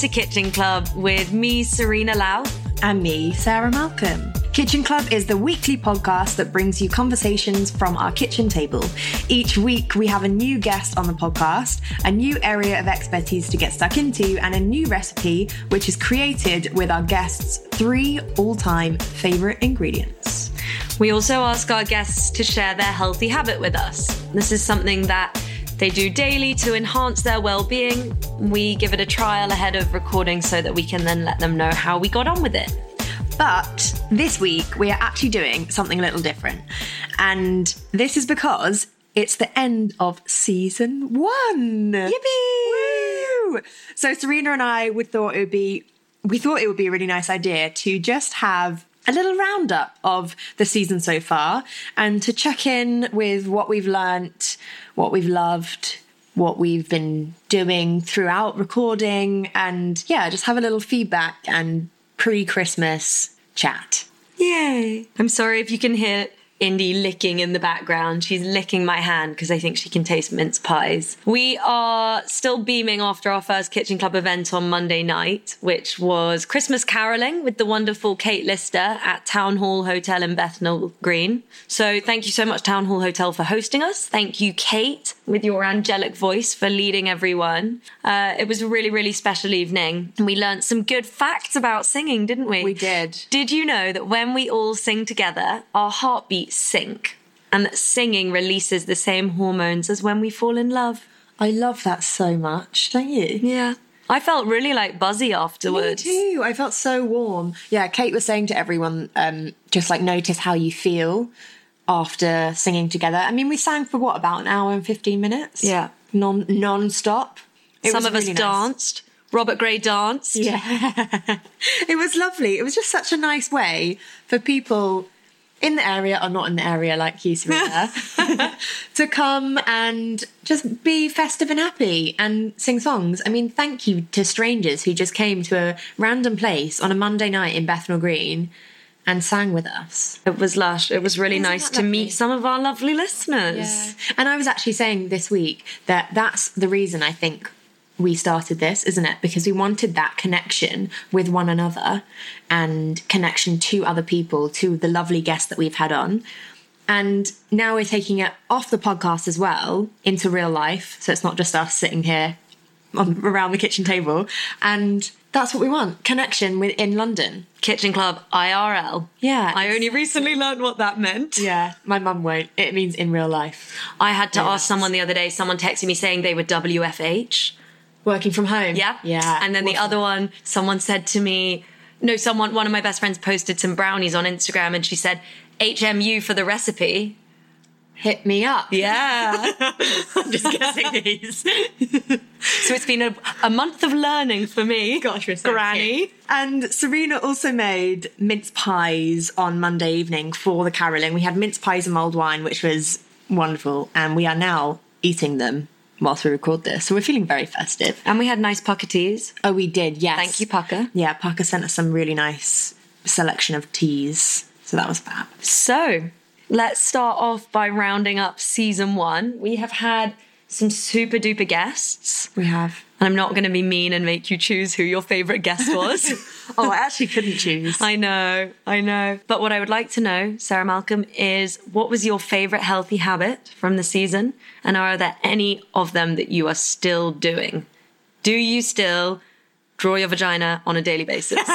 To Kitchen Club with me, Serena Lau. and me, Sarah Malcolm. Kitchen Club is the weekly podcast that brings you conversations from our kitchen table. Each week, we have a new guest on the podcast, a new area of expertise to get stuck into, and a new recipe which is created with our guests' three all time favourite ingredients. We also ask our guests to share their healthy habit with us. This is something that they do daily to enhance their well being. We give it a trial ahead of recording so that we can then let them know how we got on with it. But this week, we are actually doing something a little different. And this is because it's the end of season one. Yippee! Woo! So Serena and I would thought it would be we thought it would be a really nice idea to just have a little roundup of the season so far and to check in with what we've learnt, what we've loved, what we've been doing throughout recording, and yeah, just have a little feedback and pre Christmas chat. Yay! I'm sorry if you can hear Indy licking in the background. She's licking my hand because I think she can taste mince pies. We are still beaming after our first Kitchen Club event on Monday night, which was Christmas caroling with the wonderful Kate Lister at Town Hall Hotel in Bethnal Green. So thank you so much, Town Hall Hotel, for hosting us. Thank you, Kate, with your angelic voice for leading everyone. Uh, it was a really, really special evening. And we learned some good facts about singing, didn't we? We did. Did you know that when we all sing together, our heartbeats sync? And that singing releases the same hormones as when we fall in love? I love that so much, don't you? Yeah. I felt really like buzzy afterwards. Me too. I felt so warm. Yeah, Kate was saying to everyone, um, just like notice how you feel after singing together. I mean, we sang for what about an hour and fifteen minutes? Yeah. non non-stop. It Some of us nice. danced. Robert Gray danced. Yeah, it was lovely. It was just such a nice way for people in the area or not in the area like you, Serena, to come and just be festive and happy and sing songs. I mean, thank you to strangers who just came to a random place on a Monday night in Bethnal Green and sang with us. It was lush. It was really Isn't nice to meet some of our lovely listeners. And I was actually saying this week that that's the reason I think we started this, isn't it? Because we wanted that connection with one another and connection to other people, to the lovely guests that we've had on. And now we're taking it off the podcast as well into real life. So it's not just us sitting here on, around the kitchen table. And that's what we want connection within London. Kitchen Club IRL. Yeah. I only recently learned what that meant. Yeah, my mum won't. It means in real life. I had to Yeah, ask someone the other day, someone texted me saying they were WFH. Working from home. Yeah. Yeah. And then the other one, someone said to me, no, someone, one of my best friends posted some brownies on Instagram and she said, HMU for the recipe. Hit me up. Yeah. I'm just guessing these. so it's been a, a month of learning for me. Gosh, we're so Granny. cute. And Serena also made mince pies on Monday evening for the caroling. We had mince pies and mulled wine, which was wonderful. And we are now eating them whilst we record this. So we're feeling very festive. And we had nice Pukka teas. Oh, we did, yes. Thank you, Pukka. Yeah, Pukka sent us some really nice selection of teas. So that was fab. So let's start off by rounding up season one. We have had some super duper guests. We have. And I'm not going to be mean and make you choose who your favourite guest was. Oh, I actually couldn't choose. I know, I know. But what I would like to know, Sarah Malcolm, is what was your favourite healthy habit from the season? And are there any of them that you are still doing? Do you still draw your vagina on a daily basis?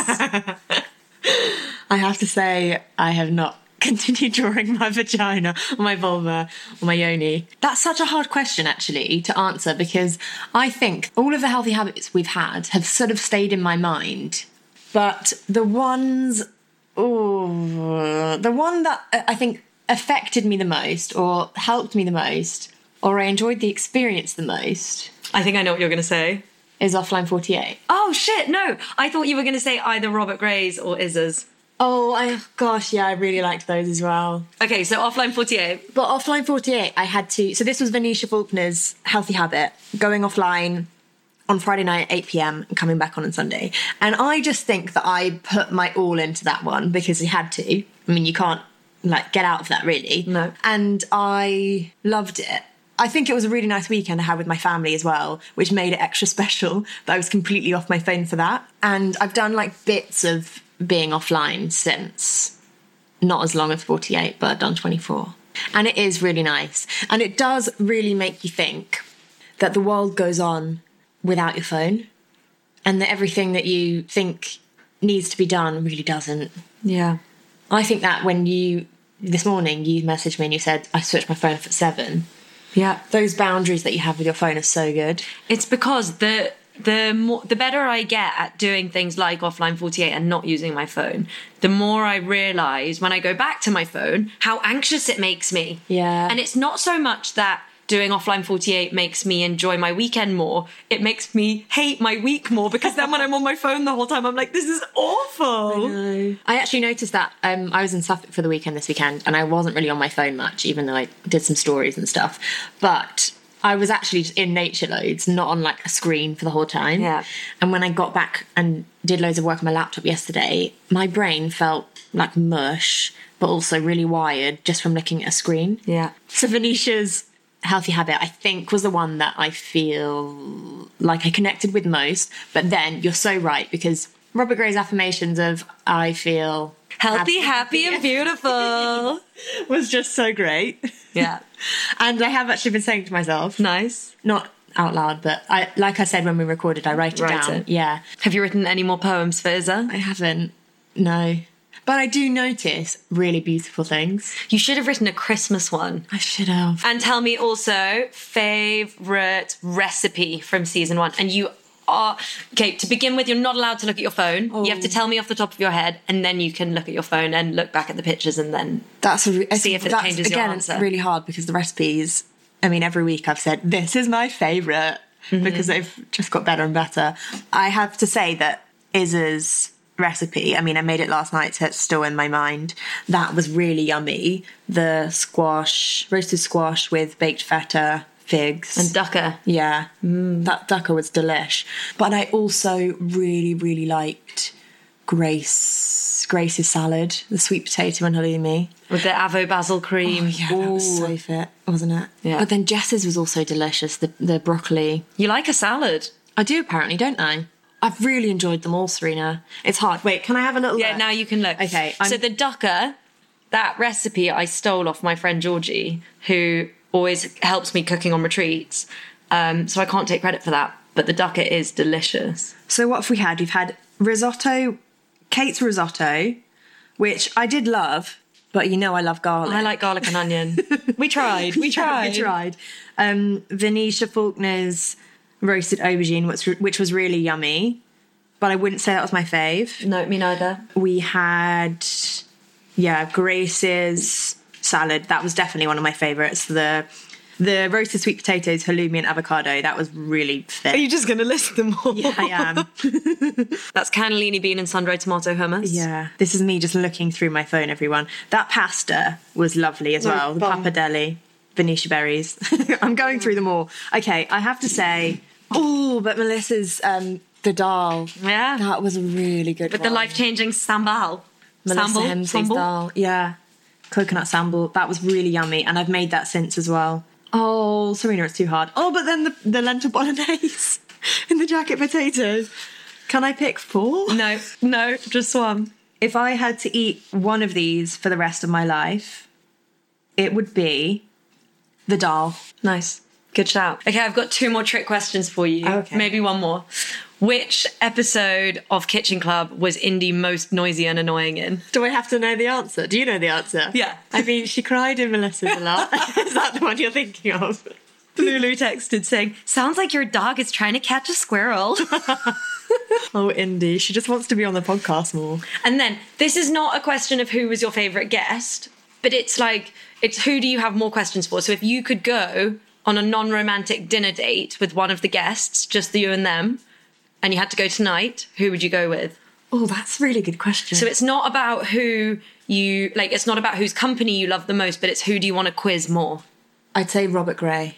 I have to say, I have not continued drawing my vagina or my vulva or my yoni. That's such a hard question, actually, to answer because I think all of the healthy habits we've had have sort of stayed in my mind. But the ones, oh, the one that uh, I think affected me the most or helped me the most or I enjoyed the experience the most I think I know what you're going to say. is offline 48. Oh shit, no. I thought you were going to say either Robert Gray's or Izza's. Oh, I gosh, yeah, I really liked those as well. Okay, so offline 48. But offline 48, I had to. So this was Venetia Falconer's healthy habit, going offline on Friday night, at 8 pm, and coming back on on Sunday. And I just think that I put my all into that one because I had to. I mean, you can't like get out of that really. No. And I loved it. I think it was a really nice weekend I had with my family as well, which made it extra special that I was completely off my phone for that. And I've done like bits of being offline since not as long as 48, but I've done 24. And it is really nice. And it does really make you think that the world goes on without your phone and that everything that you think needs to be done really doesn't. Yeah. I think that when you, this morning, you messaged me and you said, I switched my phone off at seven. Yeah. Those boundaries that you have with your phone are so good. It's because the the more the better I get at doing things like offline 48 and not using my phone, the more I realize when I go back to my phone how anxious it makes me. Yeah. And it's not so much that doing offline 48 makes me enjoy my weekend more. It makes me hate my week more because then when I'm on my phone the whole time I'm like this is awful. I actually noticed that um, I was in Suffolk for the weekend this weekend and I wasn't really on my phone much, even though I did some stories and stuff. But I was actually just in nature loads, not on like a screen for the whole time. Yeah. And when I got back and did loads of work on my laptop yesterday, my brain felt like mush, but also really wired just from looking at a screen. Yeah. So Venetia's healthy habit, I think, was the one that I feel like I connected with most. But then you're so right because Robert Gray's affirmations of "I feel Healthy, happy and beautiful. was just so great. Yeah. And I have actually been saying to myself, Nice. not out loud, but I, like I said when we recorded, I write it Write down. it. Yeah, Have you written any more poems for Izza? I haven't. No, but I do notice really beautiful things. You should have written a Christmas one. I should have. And tell me also favorite recipe from season one. And you are okay. To begin with, you're not allowed to look at your phone. You have to tell me off the top of your head, and then you can look at your phone and look back at the pictures, and then That's a re- See if it that's, changes your again, answer. It's really hard because the recipes. I mean, every week I've said this is my favorite Mm-hmm. because they've just got better and better. I have to say that Izza's recipe. I mean, I made it last night, so it's still in my mind. That was really yummy. The squash, roasted squash with baked feta, figs, and dukkah. yeah, mm. that dukkah was delish. But I also really, really liked Grace Grace's salad, the sweet potato and halloumi. with the avo basil cream. Oh yeah, that was so fit, wasn't it? Yeah. But then Jess's was also delicious. The the broccoli. You like a salad? I do apparently, don't I? I've really enjoyed them all, Serena. It's hard. Wait, can I have a little? Yeah, look? now you can look. Okay, I'm- So the dukkah, that recipe I stole off my friend Georgie, who always helps me cooking on retreats. Um, so I can't take credit for that. But the dukkah is delicious. So what have we had? We've had risotto, Kate's risotto, which I did love, but you know I love garlic. I like garlic and onion. we tried. We tried. we tried. Um, Venetia Falconer's roasted aubergine, which, which was really yummy, but I wouldn't say that was my fave. No, me neither. We had, yeah, Grace's salad. That was definitely one of my favorites. The the roasted sweet potatoes, halloumi, and avocado. That was really fit. Are you just going to list them all? yeah, I am. That's cannellini bean and sun-dried tomato hummus. Yeah, this is me just looking through my phone, everyone. That pasta was lovely as well, the bomb. pappardelle. Venetia berries. I'm going through them all. Okay, I have to say, oh, but Melissa's um, the dal. Yeah. that was a really good. With the life changing sambal. Melissa Sambal? Hemsley's Sambal? dal. Yeah, coconut sambal. That was really yummy, and I've made that since as well. Oh, Serena, it's too hard. Oh, but then the, the lentil bolognese and the jacket potatoes. Can I pick four? No, no, just one. If I had to eat one of these for the rest of my life, it would be the dal. Nice. Good shout. Okay, I've got two more trick questions for you. Okay. Maybe one more. Which episode of Kitchen Club was Indy most noisy and annoying in? Do I have to know the answer? Do you know the answer? Yeah. I mean, she cried in Melissa's a lot. Is that the one you're thinking of? Lulu texted saying, Sounds like your dog is trying to catch a squirrel. Oh, Indy. She just wants to be on the podcast more. and then this is not a question of who was your favourite guest, but it's like, it's who do you have more questions for? So if you could go on a non romantic dinner date with one of the guests, just the you and them, and you had to go tonight, who would you go with? Oh, that's a really good question. So it's not about who you like. It's not about whose company you love the most, but it's who do you want to quiz more. I'd say Robert Gray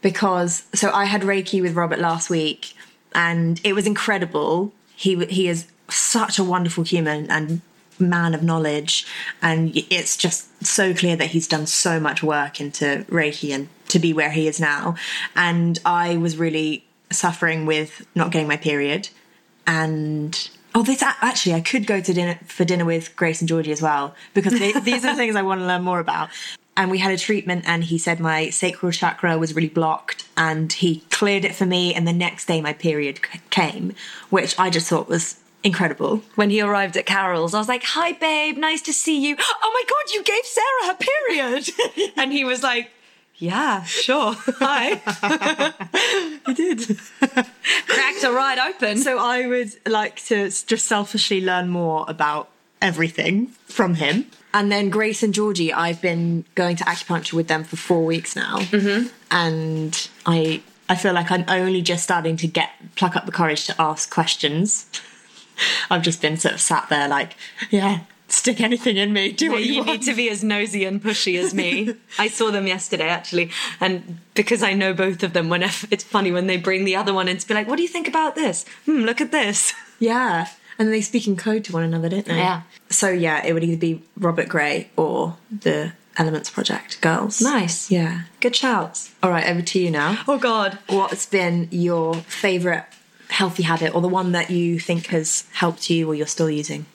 because so I had Reiki with Robert last week and it was incredible. He he is such a wonderful human and man of knowledge and it's just so clear that he's done so much work into Reiki and to be where he is now. And I was really suffering with not getting my period. And oh this actually i could go to dinner for dinner with grace and georgie as well because they, these are things i want to learn more about. And we had a treatment and he said my sacral chakra was really blocked and he cleared it for me and the next day my period came which i just thought was incredible. When he arrived at Carol's, I was like, "Hi, babe, nice to see you." Oh my god, you gave Sarah her period, and he was like, "Yeah, sure, hi." you did Cracked her right open. so i would like to just selfishly learn more about everything from him and then grace and georgie i've been going to acupuncture with them for four weeks now mm-hmm. and i i feel like i'm only just starting to get pluck up the courage to ask questions i've just been sort of sat there like yeah stick anything in me do what you, you need to be as nosy and pushy as me. I saw them yesterday actually, and because I know both of them, whenever it's funny when they bring the other one in to be like, "What do you think about this? Hmm, look at this." yeah and they speak in code to one another don't they Yeah. so yeah it would either be robert gray or the elements project girls Nice. yeah Good shouts. all right over to you now Oh God. what's been your favorite healthy habit or the one that you think has helped you or you're still using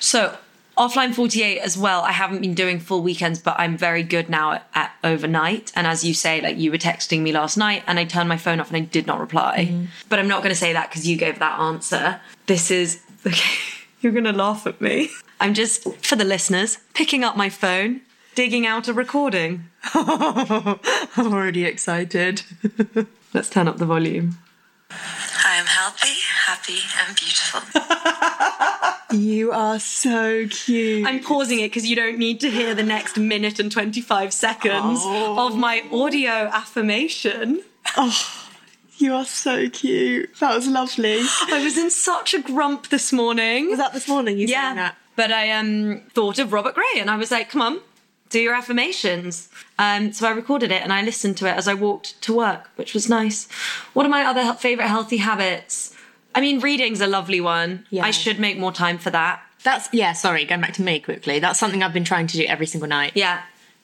So offline 48 as well. I haven't been doing full weekends, but I'm very good now at, at overnight. And as you say, like you were texting me last night and I turned my phone off and I did not reply. Mm-hmm. But I'm not going to say that because you gave that answer. This is, okay, you're going to laugh at me. I'm just, for the listeners, picking up my phone, digging out a recording. i'm already excited Let's turn up the volume. I am healthy, happy, and beautiful. you are so cute I'm pausing it because you don't need to hear the next minute and 25 seconds of my audio affirmation. Oh. you are so cute that was lovely I was in such a grump this morning. was that this morning you saying yeah. that But I um thought of Robert Gray and I was like, come on, do your affirmations. Um, so I recorded it and I listened to it as I walked to work, which was nice. What are my other favorite healthy habits? I mean, reading's a lovely one. Yeah. I should make more time for that. that's yeah sorry going back to me quickly that's something i've been trying to do every single night Yeah.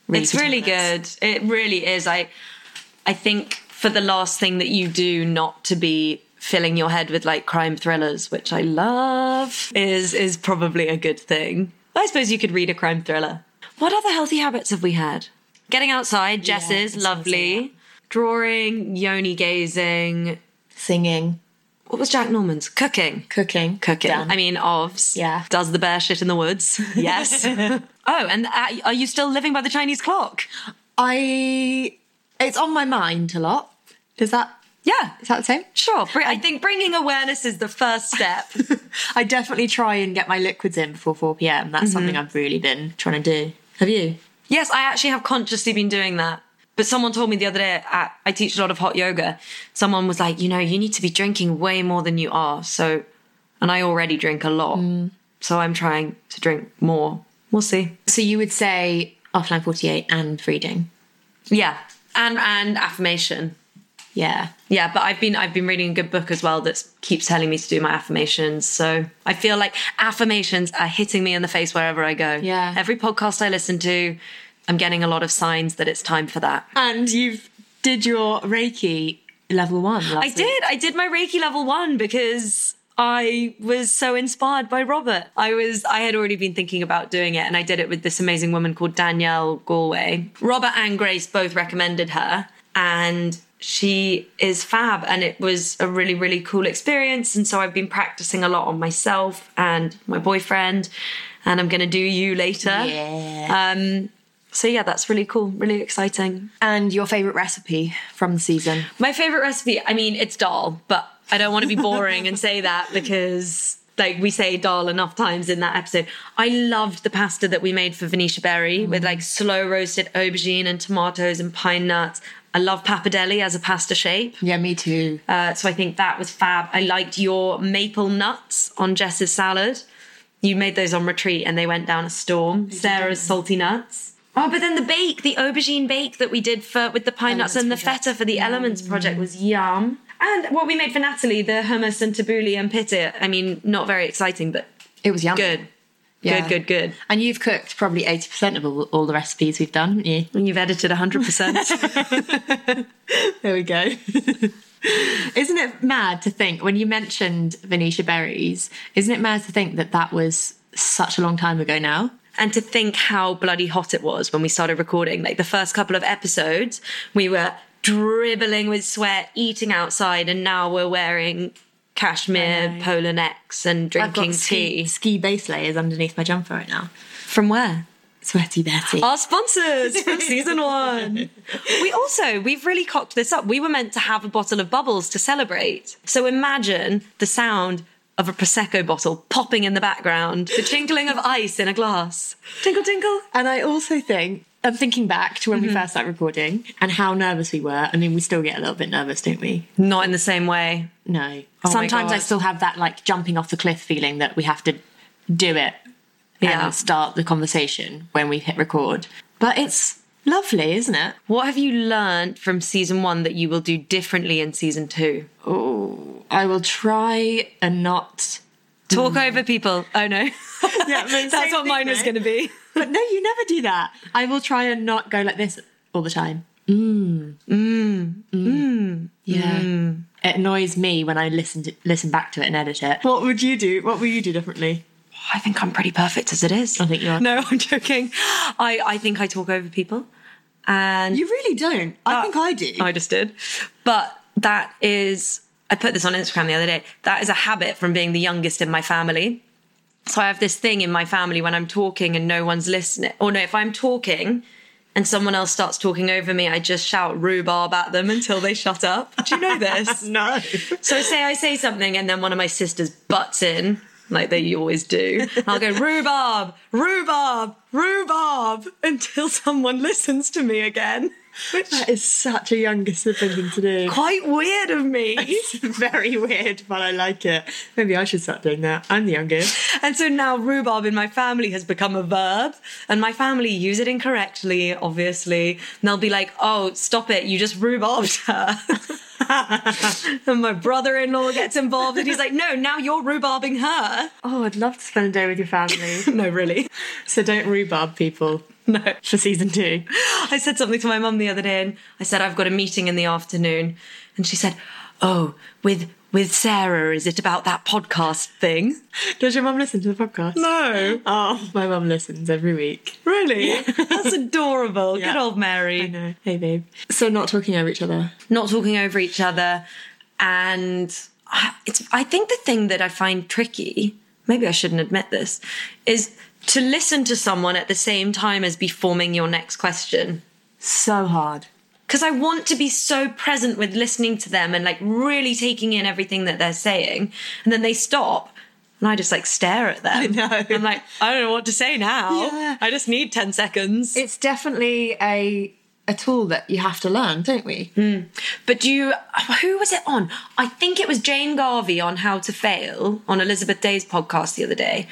It's really good. It really is. I I think for the last thing that you do not to be filling your head with like crime thrillers, which I love, is is probably a good thing. I suppose you could read a crime thriller. What other healthy habits have we had? Getting outside, Jess's, I was gonna say lovely. Drawing, yoni gazing. singing What was Jack Norman's? Cooking. cooking Cooking. Done. I mean, ovs. Yeah. Does the bear shit in the woods? Yes. oh, and uh, are you still living by the Chinese clock? i it's on my mind a lot is that Yeah. is that the same Sure. Br- I think bringing awareness is the first step. I definitely try and get my liquids in before 4 p.m. That's something I've really been trying to do. Have you? yes, I actually have consciously been doing that. But someone told me the other day, at, I teach a lot of hot yoga. Someone was like, you know, you need to be drinking way more than you are. So, and I already drink a lot. Mm. So I'm trying to drink more. We'll see. So you would say offline 48 and reading. Yeah. And and affirmation. Yeah. Yeah, but I've been I've been reading a good book as well that keeps telling me to do my affirmations. So I feel like affirmations are hitting me in the face wherever I go. Yeah. Every podcast I listen to, I'm getting a lot of signs that it's time for that. And you've did your Reiki level one. Last I did. I did my Reiki level one because I was so inspired by Robert. I was I had already been thinking about doing it and I did it with this amazing woman called Danielle Galway. Robert and Grace both recommended her and she is fab and it was a really really cool experience and so I've been practicing a lot on myself and my boyfriend and I'm going to do you later. Yeah. Um so yeah, that's really cool, really exciting. And your favorite recipe from the season? My favorite recipe, I mean, it's dal, but I don't want to be boring and say that because like we say dal enough times in that episode. I loved the pasta that we made for Venetia Berry with like slow roasted aubergine and tomatoes and pine nuts. I love pappardelle as a pasta shape. Yeah, me too. Uh, so I think that was fab. I liked your maple nuts on Jess's salad. You made those on retreat and they went down a storm. Sarah's salty nuts. Oh, but then the bake, the aubergine bake that we did for with the pine oh, nuts and the feta for the Elements mm. project was yum. And what we made for Natalie, the hummus and tabbouleh and pita. I mean, not very exciting, but It was yummy. good. Yeah. Good, good, good. And you've cooked probably 80% of all, all the recipes we've done, haven't you? And you've edited 100%. There we go. isn't it mad to think, when you mentioned Venetia Berries, isn't it mad to think that that was such a long time ago now? And to think how bloody hot it was when we started recording. Like the first couple of episodes, we were dribbling with sweat, eating outside, and now we're wearing cashmere polar necks and drinking ski, tea. ski base layers underneath my jumper right now. From where? Sweaty Betty. Our sponsors from season one. We also, we've really cocked this up. We were meant to have a bottle of bubbles to celebrate. So imagine the sound of a Prosecco bottle popping in the background, the tinkling of ice in a glass. Tinkle, tinkle. And I also think, I'm thinking back to when we mm-hmm. first started recording and how nervous we were. I mean, we still get a little bit nervous, don't we? Not in the same way. No. Oh Sometimes I still have that like jumping off the cliff feeling that we have to do it Yeah. and start the conversation when we hit record. But it's lovely, isn't it? What have you learned from season one that you will do differently in season two? Oh, I will try and not. Talk over people. Oh no. Yeah, That's what mine was going to be. But no, you never do that. I will try and not go like this all the time. Mm. Mm. Mm. Yeah. It annoys me when I listen to listen back to it and edit it. What would you do? What will you do differently? I think I'm pretty perfect as it is. I think you are. No, I'm joking. I, I think I talk over people. And You really don't. I Uh, think I do. I just did. But that is, I put this on Instagram the other day. That is a habit from being the youngest in my family. So I have this thing in my family when I'm talking and no one's listening. Or no, if I'm talking and someone else starts talking over me, I just shout rhubarb at them until they shut up. Do you know this? no. So say I say something and then one of my sisters butts in, like they always do. I'll go rhubarb, rhubarb, rhubarb until someone listens to me again. Which That is such a younger sibling thing to do. quite weird of me. It's very weird, but I like it. Maybe I should start doing that. I'm the youngest. And so now rhubarb in my family has become a verb, and my family use it incorrectly, obviously. And they'll be like, oh, stop it, you just rhubarbed her. and my brother in law gets involved, and he's like, no, now you're rhubarbing her. Oh, I'd love to spend a day with your family. No, really. so don't rhubarb people No. for season two. I said something to my mum the other day, and I said, I've got a meeting in the afternoon. And she said, oh, with. With Sarah, is it about that podcast thing? Does your mum listen to the podcast? No. Oh, my mum listens every week. Really? That's adorable. Yeah. Good old Mary. I know. Hey, babe. So not talking over each other. not talking over each other and I- it's i think the thing that i find tricky maybe i shouldn't admit this is to listen to someone at the same time as be forming your next question So hard. Because i want to be so present with listening to them and like really taking in everything that they're saying and then they stop and I just like stare at them. I know. I'm like, I don't know what to say now. Yeah. I just need 10 seconds. It's definitely a a tool that you have to learn, don't we? Hmm. But do you, who was it on? I think it was Jane Garvey on How to Fail on Elizabeth Day's podcast the other day.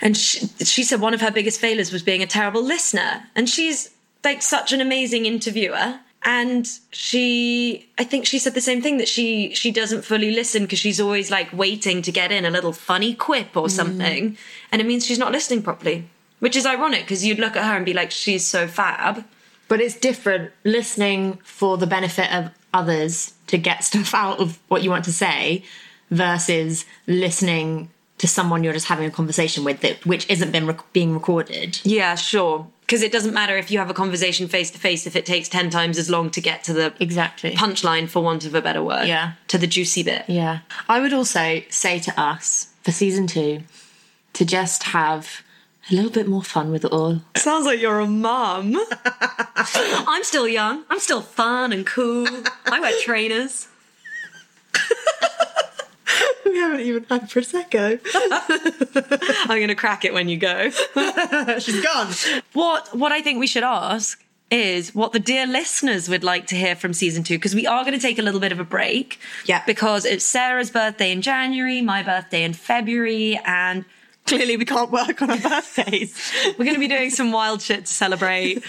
And she, she said one of her biggest failures was being a terrible listener. And she's like such an amazing interviewer. And she, I think she said the same thing that she she doesn't fully listen because she's always like waiting to get in a little funny quip or mm. something, and it means she's not listening properly. Which is ironic because you'd look at her and be like, she's so fab. But it's different listening for the benefit of others to get stuff out of what you want to say versus listening to someone you're just having a conversation with that which isn't been rec- being recorded. Yeah, sure. Because it doesn't matter if you have a conversation face to face if it takes 10 times as long to get to the Exactly. punchline, for want of a better word. Yeah. To the juicy bit. Yeah. I would also say to us for season two to just have a little bit more fun with it all. Sounds like you're a mum. I'm still young. I'm still fun and cool. I wear trainers. We haven't even had Prosecco. I'm going to crack it when you go. She's gone. What what I think we should ask is what the dear listeners would like to hear from season two because we are going to take a little bit of a break. Yeah. Because it's Sarah's birthday in January, my birthday in February, and Clearly, we can't work on our birthdays. we're going to be doing some wild shit to celebrate.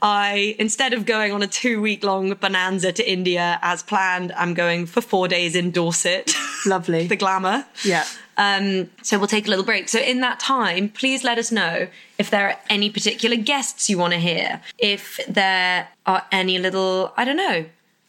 I instead of going on a two week long bonanza to India as planned, I'm going for four days in Dorset. Lovely. the glamour. Yeah. Um, so we'll take a little break. So in that time, please let us know if there are any particular guests you want to hear. If there are any little, I don't know,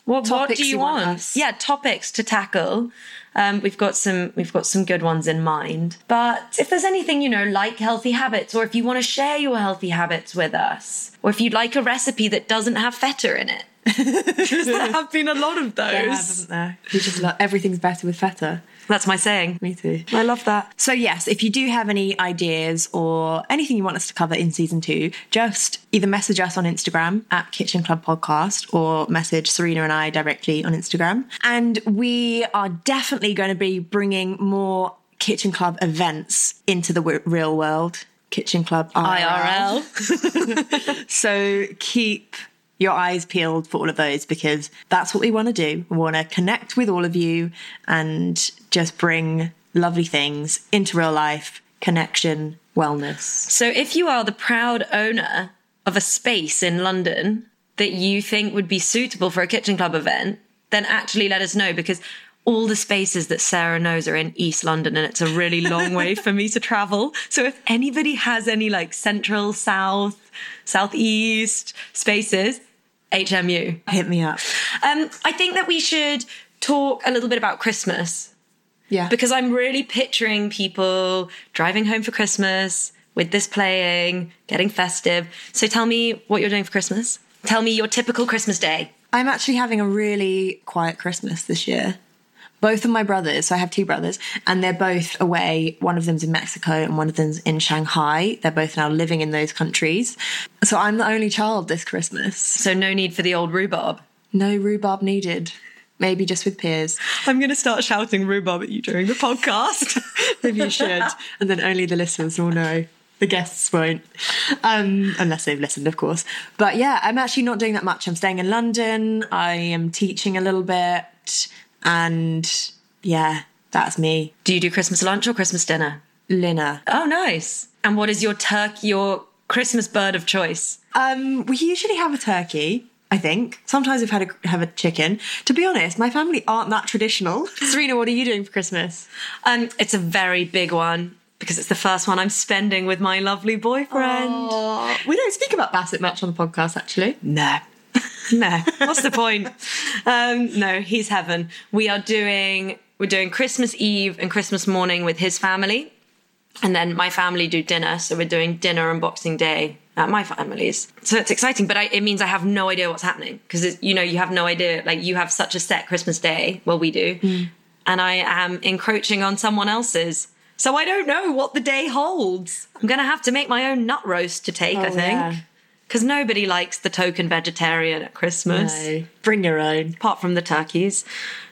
what, what do you, you want want? Yeah, topics to tackle. Um, we've got some we've got some good ones in mind. But if there's anything you know like healthy habits, or if you want to share your healthy habits with us, or if you'd like a recipe that doesn't have feta in it, because there have been a lot of those. There haven't there? We just love everything's better with feta. That's my saying. Me too. I love that. So, yes, if you do have any ideas or anything you want us to cover in season two, just either message us on Instagram at Kitchen Club Podcast or message Serena and I directly on Instagram. And we are definitely going to be bringing more Kitchen Club events into the w- real world. Kitchen Club IRL. IRL. So keep your eyes peeled for all of those because that's what we want to do. We want to connect with all of you and just bring lovely things into real life, connection, wellness. So, if you are the proud owner of a space in London that you think would be suitable for a kitchen club event, then actually let us know because all the spaces that Sarah knows are in East London and it's a really long way for me to travel. So, if anybody has any like central, south, southeast spaces, HMU. Hit me up. Um, I think that we should talk a little bit about Christmas Yeah. because I'm really picturing people driving home for Christmas with this playing, getting festive. So tell me what you're doing for Christmas. Tell me your typical Christmas day. I'm actually having a really quiet Christmas this year. Both of my brothers, so I have two brothers, and they're both away. One of them's in Mexico and one of them's in Shanghai. They're both now living in those countries. So I'm the only child this Christmas. So no need for the old rhubarb. No rhubarb needed. Maybe just with peers. I'm going to start shouting rhubarb at you during the podcast. Maybe you should. and then only the listeners will know. The guests won't. Um, unless they've listened, of course. But yeah, I'm actually not doing that much. I'm staying in London. I am teaching a little bit. And yeah, that's me. do you do Christmas lunch or Christmas dinner? Lina. Oh, nice. And what is your turkey, your Christmas bird of choice? Um, we usually have a turkey. I think sometimes we've had a have a chicken. To be honest, my family aren't that traditional. Serena, what are you doing for Christmas? Um, it's a very big one because it's the first one I'm spending with my lovely boyfriend. we don't speak about Bassett much on the podcast, actually. No. no. What's the point? Um, no, he's heaven. We are doing we're doing Christmas Eve and Christmas morning with his family. And then my family do dinner. So we're doing dinner and Boxing Day at my family's. So it's exciting, but I, it means I have no idea what's happening because, you know, you have no idea. Like you have such a set Christmas day. Well, we do. Mm. And I am encroaching on someone else's. So I don't know what the day holds. I'm going to have to make my own nut roast to take, I Oh, think. yeah. Because nobody likes the token vegetarian at Christmas, No. Bring your own. apart from the turkeys.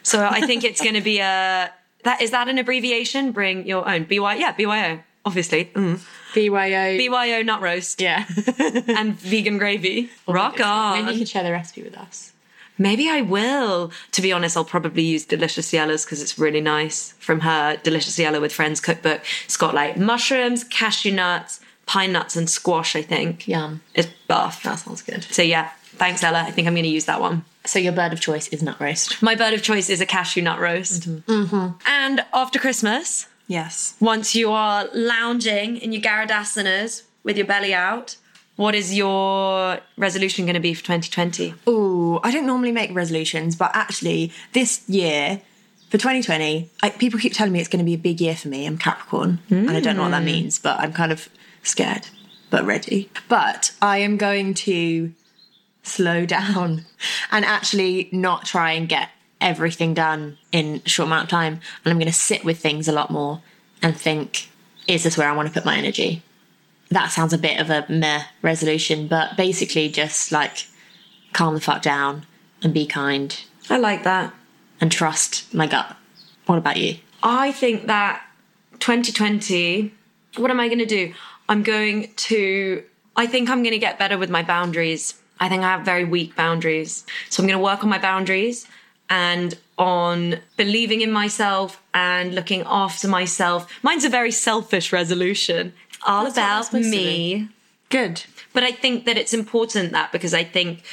So I think it's going to be a that is that an abbreviation? Bring your own BY. Yeah, BYO. Obviously, mm. BYO. BYO nut roast yeah. and vegan gravy. Rock on. Maybe you could share the recipe with us. Maybe I will. To be honest, I'll probably use Deliciously Ella's because it's really nice from her Delicious Yella with Friends cookbook. It's got like mushrooms, cashew nuts, pine nuts and squash, I think. Yum. It's buff. That sounds good. So yeah, thanks Ella. I think I'm going to use that one. So your bird of choice is nut roast. My bird of choice is a cashew nut roast. And after Christmas, Yes. once you are lounging in your Garadasanas with your belly out, what is your resolution going to be for 2020? Oh, I don't normally make resolutions, but actually, this year for 2020, I, people keep telling me it's going to be a big year for me. I'm Capricorn, and I don't know what that hmm. means, but I'm kind of scared, but ready. But I am going to slow down and actually not try and get everything done in a short amount of time. And I'm going to sit with things a lot more and think, is this where I want to put my energy? That sounds a bit of a meh resolution, but basically just like calm the fuck down and be kind I like that. and trust my gut. What about you? I think that 2020, what am I going to do? I'm going to, I think I'm going to get better with my boundaries. I think I have very weak boundaries. So I'm going to work on my boundaries and on believing in myself and looking after myself. Mine's a very selfish resolution. It's all That's about me. Good. But I think that it's important that because I think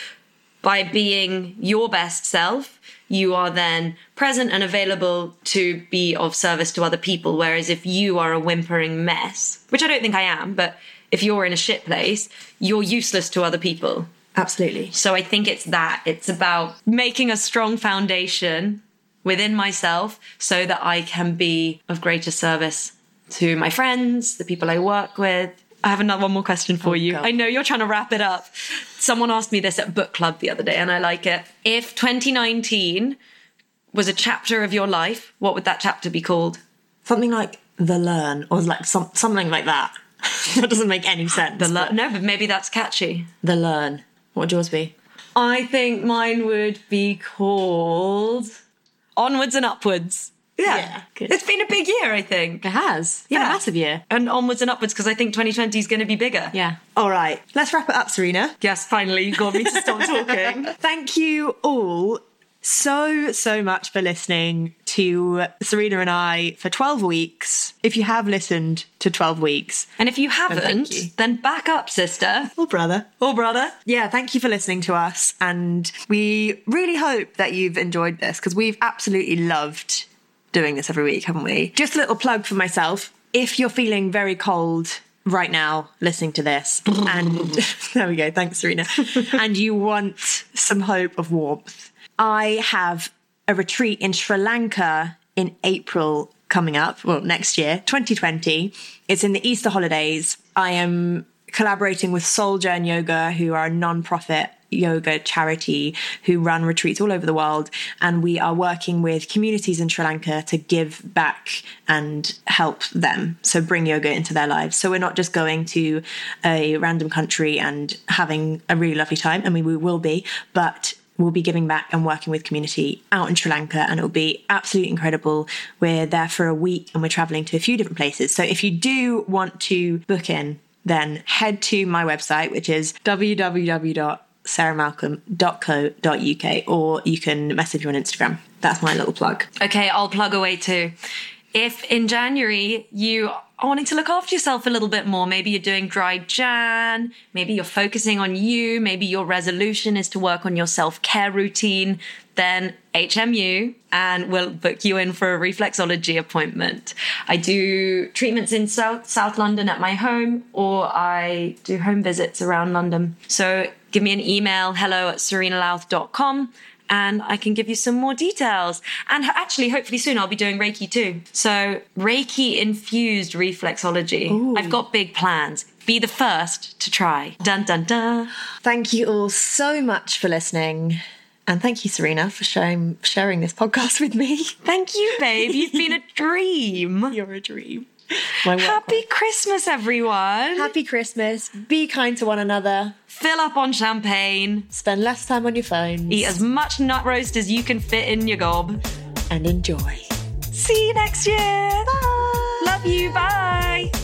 by being your best self, you are then present and available to be of service to other people. Whereas if you are a whimpering mess, which I don't think I am, but if you're in a shit place, you're useless to other people. Absolutely. So I think it's that. It's about making a strong foundation within myself so that I can be of greater service to my friends, the people I work with. I have another one more question for oh, you. God. I know you're trying to wrap it up. Someone asked me this at book club the other day and I like it. If 2019 was a chapter of your life, what would that chapter be called? Something like the learn or like some, something like that. that doesn't make any sense. The but no, but maybe that's catchy. the learn. What would yours be? I think mine would be called Onwards and Upwards. Yeah. Yeah. It's been a big year, I think. It has. Yeah, Yeah. massive year. And onwards and upwards because I think 2020 is going to be bigger. Yeah. All right. Let's wrap it up, Serena. Yes, finally, you got me to stop talking. Thank you all so, so much for listening to Serena and I for 12 weeks. If you have listened to 12 weeks, And if you haven't, you. then back up, sister. or brother, Or brother. yeah, thank you for listening to us. And we really hope that you've enjoyed this because we've absolutely loved doing this every week, haven't we? Just a little plug for myself. If you're feeling very cold right now listening to this, and there we go, thanks, Serena, and you want some hope of warmth, I have a retreat in Sri Lanka in April coming up, well, next year, 2020. It's in the Easter holidays. I am collaborating with Soldier and Yoga, who are a non-profit yoga charity who run retreats all over the world. And we are working with communities in Sri Lanka to give back and help them. So bring yoga into their lives. So we're not just going to a random country and having a really lovely time. I mean, we will be, but we'll be giving back and working with community out in Sri Lanka and it'll be absolutely incredible. We're there for a week and we're traveling to a few different places. So if you do want to book in, then head to my website, which is www.sarahmalcolm.co.uk or you can message me on Instagram. That's my little plug. Okay, I'll plug away too. If in January you are wanting to look after yourself a little bit more, maybe you're doing dry Jan, maybe you're focusing on you, maybe your resolution is to work on your self care routine, then HMU and we'll book you in for a reflexology appointment. I do treatments in South, South London at my home or I do home visits around London. So give me an email, hello at serenalouth.com and I can give you some more details. And actually, hopefully soon I'll be doing Reiki too. So Reiki infused reflexology. I've got big plans. Be the first to try. Dun dun dun. Thank you all so much for listening. And thank you, Serena, for sharing, sharing this podcast with me. Thank you, babe. You've been a dream. You're a dream. Happy Christmas, everyone. Happy Christmas. Be kind to one another. Fill up on champagne. Spend less time on your phones. Eat as much nut roast as you can fit in your gob. and enjoy. See you next year. Bye. Love you. Bye.